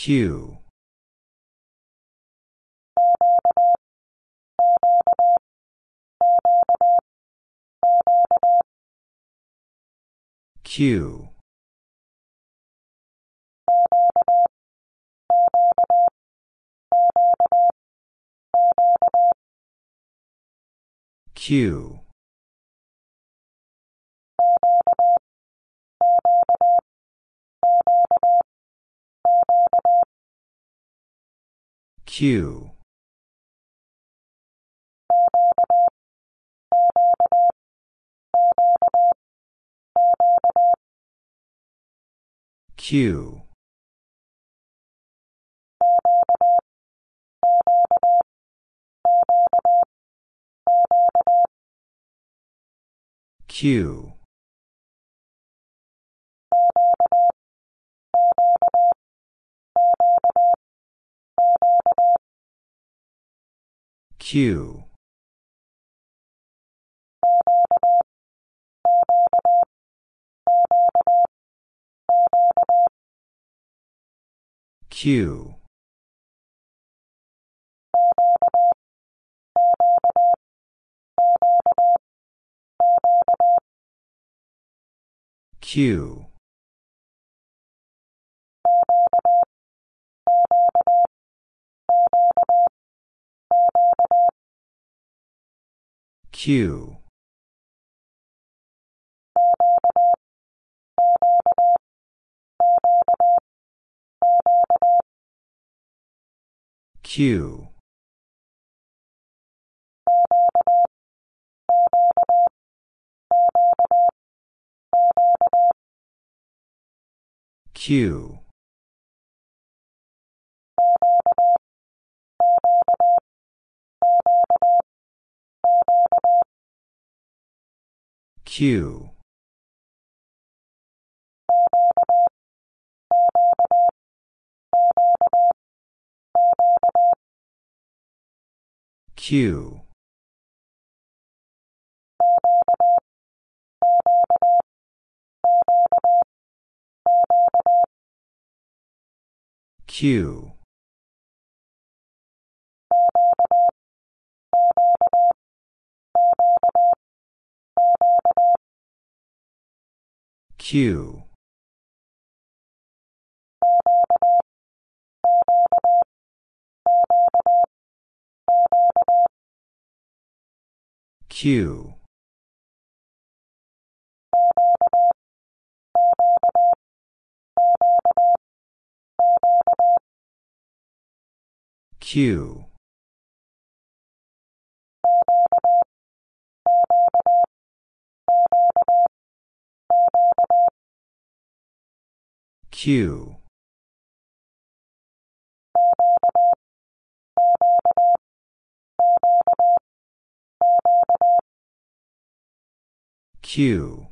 Q. Q. Q. Q. Q. Q. Q. Q. Q. Q. Q. Q. Q. Q. Q. Q. Q. Q. Q. Q.